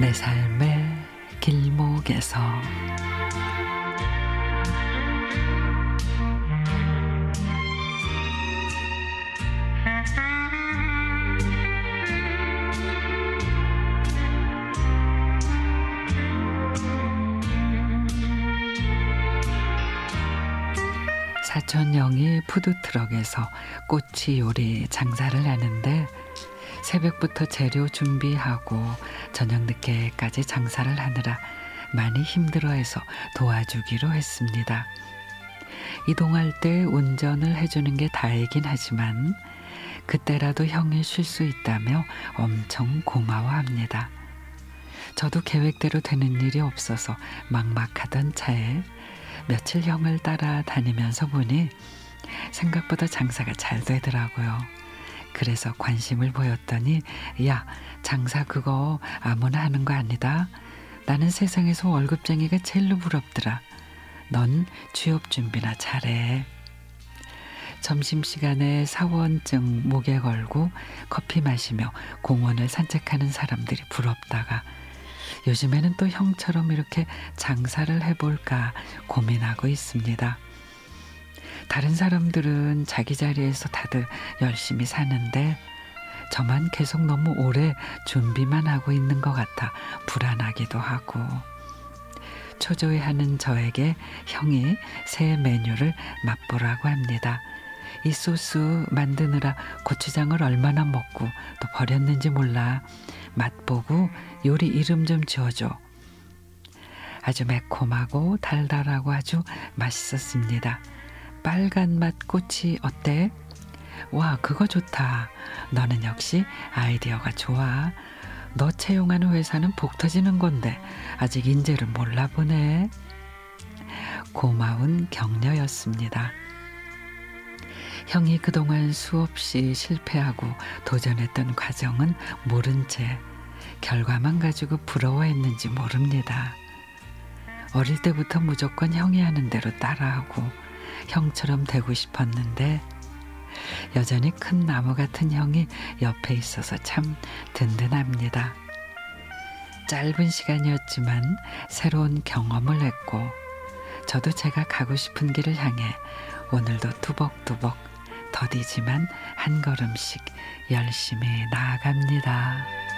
내 삶의 길목에서. 사촌 형이 푸드트럭에서 꼬치 요리 장사를 하는데 새벽부터 재료 준비하고 저녁 늦게까지 장사를 하느라 많이 힘들어해서 도와주기로 했습니다. 이동할 때 운전을 해주는 게 다이긴 하지만 그때라도 형이 쉴 수 있다며 엄청 고마워합니다. 저도 계획대로 되는 일이 없어서 막막하던 차에 며칠 형을 따라 다니면서 보니 생각보다 장사가 잘 되더라고요. 그래서 관심을 보였더니 야 장사 그거 아무나 하는 거 아니다. 나는 세상에서 월급쟁이가 제일로 부럽더라. 넌 취업 준비나 잘해. 점심시간에 사원증 목에 걸고 커피 마시며 공원을 산책하는 사람들이 부럽다가 요즘에는 또 형처럼 이렇게 장사를 해볼까 고민하고 있습니다. 다른 사람들은 자기 자리에서 다들 열심히 사는데 저만 계속 너무 오래 준비만 하고 있는 것 같아 불안하기도 하고 초조해하는 저에게 형이 새 메뉴를 맛보라고 합니다. 이 소스 만드느라 고추장을 얼마나 먹고 또 버렸는지 몰라 맛보고 요리 이름 좀 지어줘. 아주 매콤하고 달달하고 아주 맛있었습니다. 빨간 맛 꼬치 어때? 와, 그거 좋다. 너는 역시 아이디어가 좋아. 너 채용하는 회사는 복 터지는 건데 아직 인재를 몰라 보네. 고마운 격려였습니다. 형이 그동안 수없이 실패하고 도전했던 과정은 모른 채 결과만 가지고 부러워했는지 모릅니다. 어릴 때부터 무조건 형이 하는 대로 따라하고 형처럼 되고 싶었는데 여전히 큰 나무 같은 형이 옆에 있어서 참 든든합니다. 짧은 시간이었지만 새로운 경험을 했고 저도 제가 가고 싶은 길을 향해 오늘도 투벅투벅 더디지만 한 걸음씩 열심히 나아갑니다.